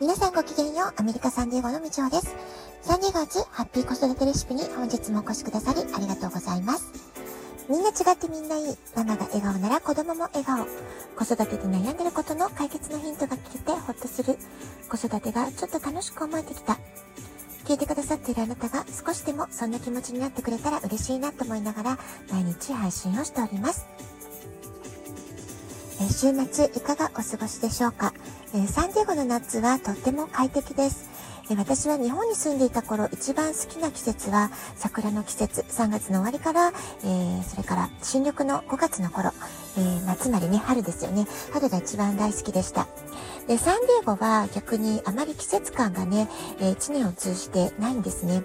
皆さんごきげんよう、アメリカサンディエゴのみちおです。サンディエゴ初ハッピー子育てレシピに本日もお越しくださりありがとうございます。みんな違ってみんないい。ママが笑顔なら子供も笑顔。子育てで悩んでることの解決のヒントが聞けてほっとする。子育てがちょっと楽しく思えてきた。聞いてくださっているあなたが少しでもそんな気持ちになってくれたら嬉しいなと思いながら毎日配信をしております。え週末いかがお過ごしでしょうか、えサンディエゴの夏はとっても快適です。私は日本に住んでいた頃一番好きな季節は桜の季節3月の終わりから、えー、それから新緑の5月の頃、えー、夏までね春ですよね。春が一番大好きでした。でサンディエゴは逆にあまり季節感がね、えー、1年を通じてないんですね。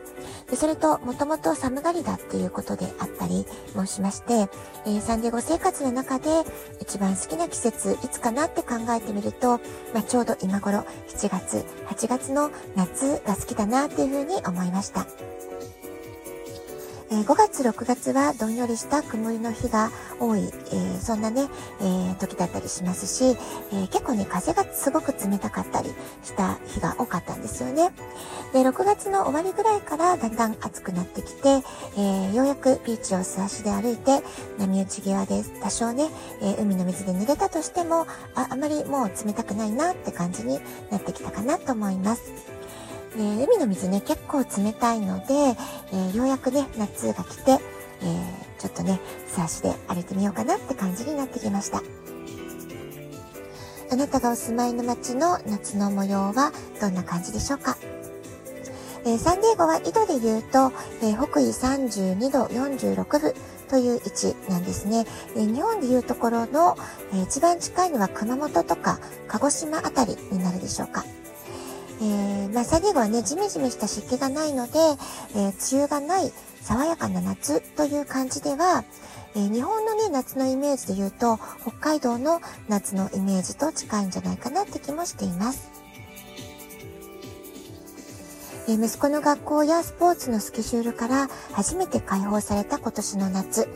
でそれともともと寒がりだっていうことであったりもしまして、えー、サンディエゴ生活の中で一番好きな季節いつかなって考えてみると、まあ、ちょうど今頃7月8月の夏が好きだなっていうふうに思いました。え5月、6月はどんよりした曇りの日が多い、えー、そんなね、えー、時だったりしますし、えー、結構ね、風がすごく冷たかったりした日が多かったんですよね。で、6月の終わりぐらいからだんだん暑くなってきて、えようやくビーチを素足で歩いて、波打ち際で多少ね、え海の水で濡れたとしても、あ、あまりもう冷たくないなって感じになってきたかなと思います。えー、海の水ね、結構冷たいので、えー、ようやくね、夏が来て、えー、ちょっとね、素足で歩いてみようかなって感じになってきました。あなたがお住まいの街の夏の模様はどんな感じでしょうか？え、サンディエゴは緯度で言うと、え、北緯32度46分という位置なんですね。え、日本でいうところの、え一番近いのは熊本とか鹿児島あたりになるでしょうか？えー、まあ、サディエゴはね、ジメジメした湿気がないので、えー、梅雨がない爽やかな夏という感じでは、えー、日本のね、夏のイメージで言うと、北海道の夏のイメージと近いんじゃないかなって気もしています。え息子の学校やスポーツのスケジュールから初めて解放された今年の夏、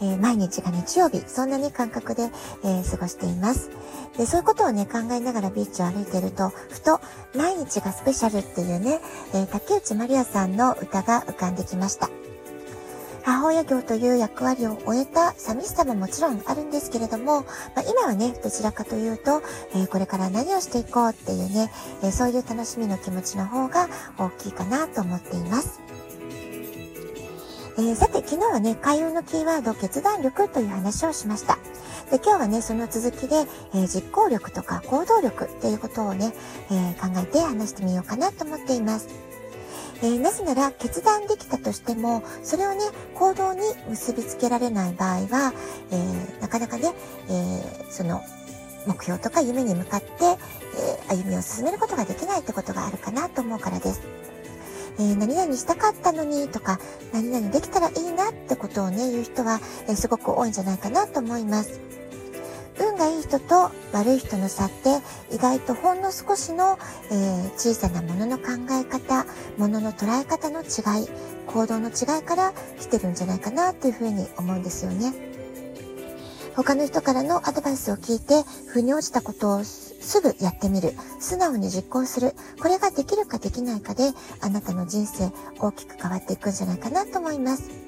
え、毎日が日曜日、そんなに、感覚で、え、過ごしています。で、そういうことをね、考えながらビーチを歩いていると、ふと、毎日がスペシャルっていうね、え、竹内まりやさんの歌が浮かんできました。母親業という役割を終えた寂しさももちろんあるんですけれども、まあ、今はね、どちらかというと、えー、これから何をしていこうっていうね、えー、そういう楽しみの気持ちの方が大きいかなと思っています。えー、さて、昨日はね、開運のキーワード、決断力という話をしました。で、今日はね、その続きで、えー、実行力とか行動力っていうことをね、えー、考えて話してみようかなと思っています。えー、なぜなら決断できたとしても、それをね、行動に結びつけられない場合は、えー、なかなかね、えー、その、目標とか夢に向かって、え歩みを進めることができないってことがあるかなと思うからです。え何々したかったのにとか、何々できたらいいなってことをね、言う人は、えすごく多いんじゃないかなと思います。運がいい人と悪い人の差って意外とほんの少しの、えー、小さなものの考え方、ものの捉え方の違い、行動の違いから来てるんじゃないかなというふうに思うんですよね。他の人からのアドバイスを聞いて、腑に落ちたことをすぐやってみる。素直に実行する。これができるかできないかで、あなたの人生大きく変わっていくんじゃないかなと思います。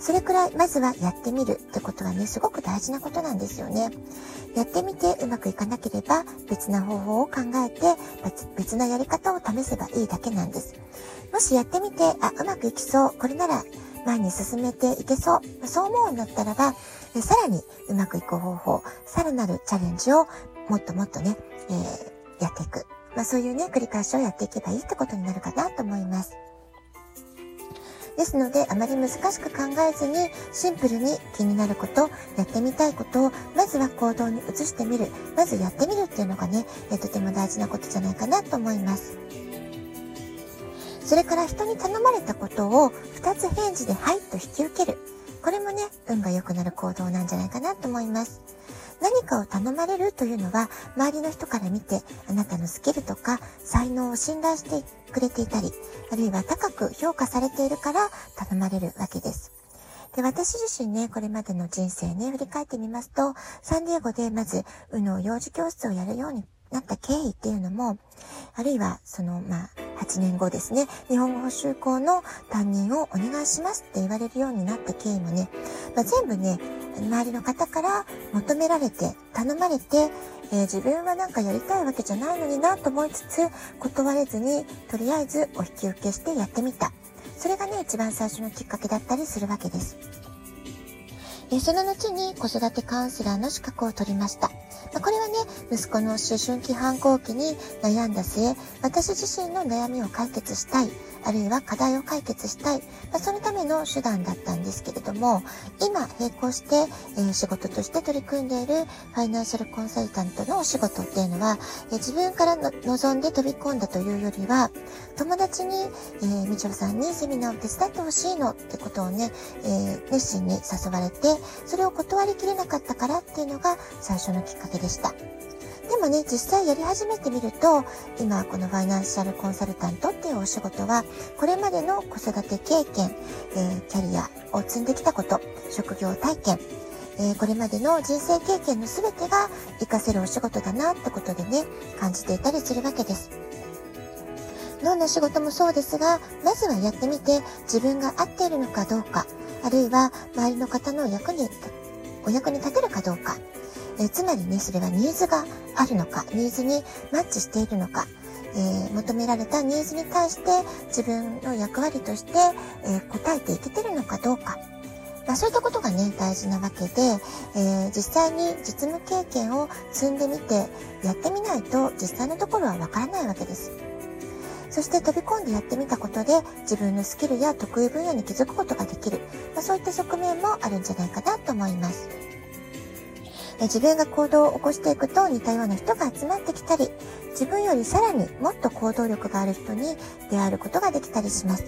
それくらい、まずはやってみるってことはね、すごく大事なことなんですよね。やってみてうまくいかなければ、別な方法を考えて、別なやり方を試せばいいだけなんです。もしやってみて、あ、うまくいきそう。これなら前に進めていけそう。そう思うんだったらば、さらにうまくいく方法、さらなるチャレンジをもっともっとね、えー、やっていく。まあそういうね、繰り返しをやっていけばいいってことになるかなと思います。ですので、あまり難しく考えずに、シンプルに気になること、やってみたいことを、まずは行動に移してみる。まずやってみるっていうのがね、えとても大事なことじゃないかなと思います。それから人に頼まれたことを2つ返事ではいと引き受ける。これもね、運が良くなる行動なんじゃないかなと思います。何かを頼まれるというのは、周りの人から見て、あなたのスキルとか才能を信頼してくれていたり、あるいは高く評価されているから頼まれるわけです。で、私自身ね、これまでの人生ね、振り返ってみますと、サンディエゴでまず、うの幼児教室をやるようになった経緯っていうのも、あるいは、その、まあ、8年後ですね、日本語補習校の担任をお願いしますって言われるようになった経緯もね、まあ、全部ね、周りの方から求められて、頼まれて、えー、自分はなんかやりたいわけじゃないのになと思いつつ、断れずに、とりあえずお引き受けしてやってみた。それがね、一番最初のきっかけだったりするわけです。えその後に子育てカウンセラーの資格を取りました。まこれ、息子の思春期反抗期に悩んだ末、私自身の悩みを解決したい、あるいは課題を解決したい、まあ、そのための手段だったんですけれども、今並行して、えー、仕事として取り組んでいるファイナンシャルコンサルタントのお仕事っていうのは、えー、自分からの望んで飛び込んだというよりは、友達に、えー、みちょさんにセミナーを手伝ってほしいのってことをね、えー、熱心に誘われて、それを断りきれなかったからっていうのが最初のきっかけでした。でもね、実際やり始めてみると、今このファイナンシャルコンサルタントっていうお仕事は、これまでの子育て経験、えー、キャリアを積んできたこと、職業体験、えー、これまでの人生経験の全てが活かせるお仕事だなってことでね、感じていたりするわけです。どんな仕事もそうですが、まずはやってみて自分が合っているのかどうか、あるいは周りの方の役に、お役に立てるかどうか、えつまりね、それはニーズがあるのか、ニーズにマッチしているのか、えー、求められたニーズに対して自分の役割として、えー、答えていけてるのかどうか。まあ、そういったことがね、大事なわけで、えー、実際に実務経験を積んでみて、やってみないと実際のところはわからないわけです。そして飛び込んでやってみたことで自分のスキルや得意分野に気づくことができる、まあ、そういった側面もあるんじゃないかなと思います。自分が行動を起こしていくと似たような人が集まってきたり、自分よりさらにもっと行動力がある人に出会えることができたりします。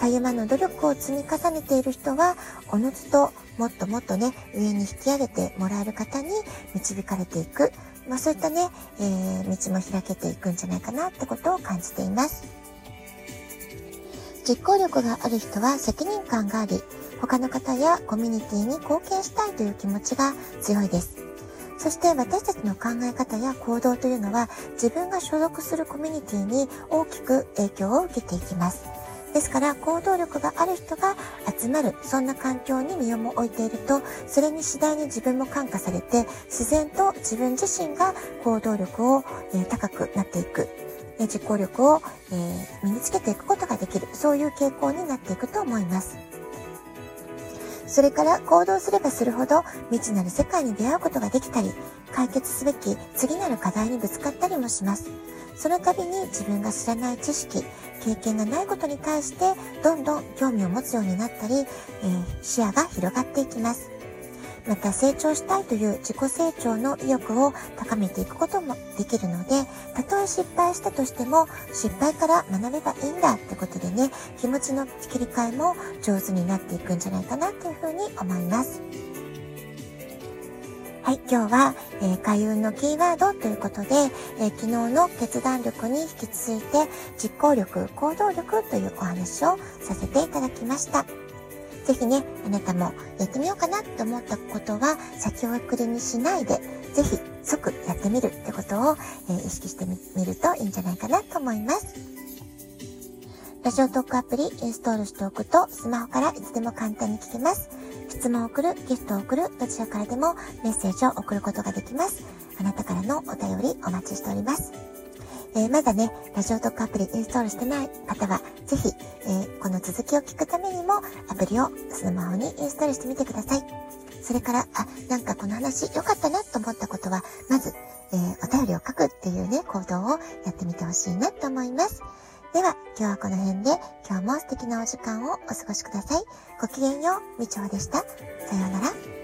たゆまの努力を積み重ねている人は、おのずともっともっとね、上に引き上げてもらえる方に導かれていく、まあそういったね、えー、道も開けていくんじゃないかなってことを感じています。実行力がある人は責任感があり、他の方やコミュニティに貢献したいという気持ちが強いです。そして私たちの考え方や行動というのは自分が所属するコミュニティに大きく影響を受けていきます。ですから行動力がある人が集まる、そんな環境に身をも置いていると、それに次第に自分も感化されて、自然と自分自身が行動力を、え高くなっていく。実行力を、え身につけていくことができる。そういう傾向になっていくと思います。それから行動すればするほど未知なる世界に出会うことができたり、解決すべき次なる課題にぶつかったりもします。その度に自分が知らない知識、経験がないことに対してどんどん興味を持つようになったり、えー、視野が広がっていきます。また成長したいという自己成長の意欲を高めていくこともできるので、たとえ失敗したとしても、失敗から学べばいいんだってことでね、気持ちの切り替えも上手になっていくんじゃないかなというふうに思います。はい、今日は、えー、開運のキーワードということで、えー、昨日の決断力に引き続いて、実行力、行動力というお話をさせていただきました。ぜひね、あなたもやってみようかなと思ったことは先送りにしないで、ぜひ即やってみるってことを、えー、意識してみるといいんじゃないかなと思います。ラジオトークアプリインストールしておくとスマホからいつでも簡単に聞けます。質問を送る、ゲストを送る、どちらからでもメッセージを送ることができます。あなたからのお便りお待ちしております。えー、まだね、ラジオトークアプリインストールしてない方は、ぜひ、えー、この続きを聞くためにも、アプリをスマホにインストールしてみてください。それから、あ、なんかこの話良かったなと思ったことは、まず、えー、お便りを書くっていうね、行動をやってみてほしいなと思います。では、今日はこの辺で、今日も素敵なお時間をお過ごしください。ごきげんよう、みちょうでした。さようなら。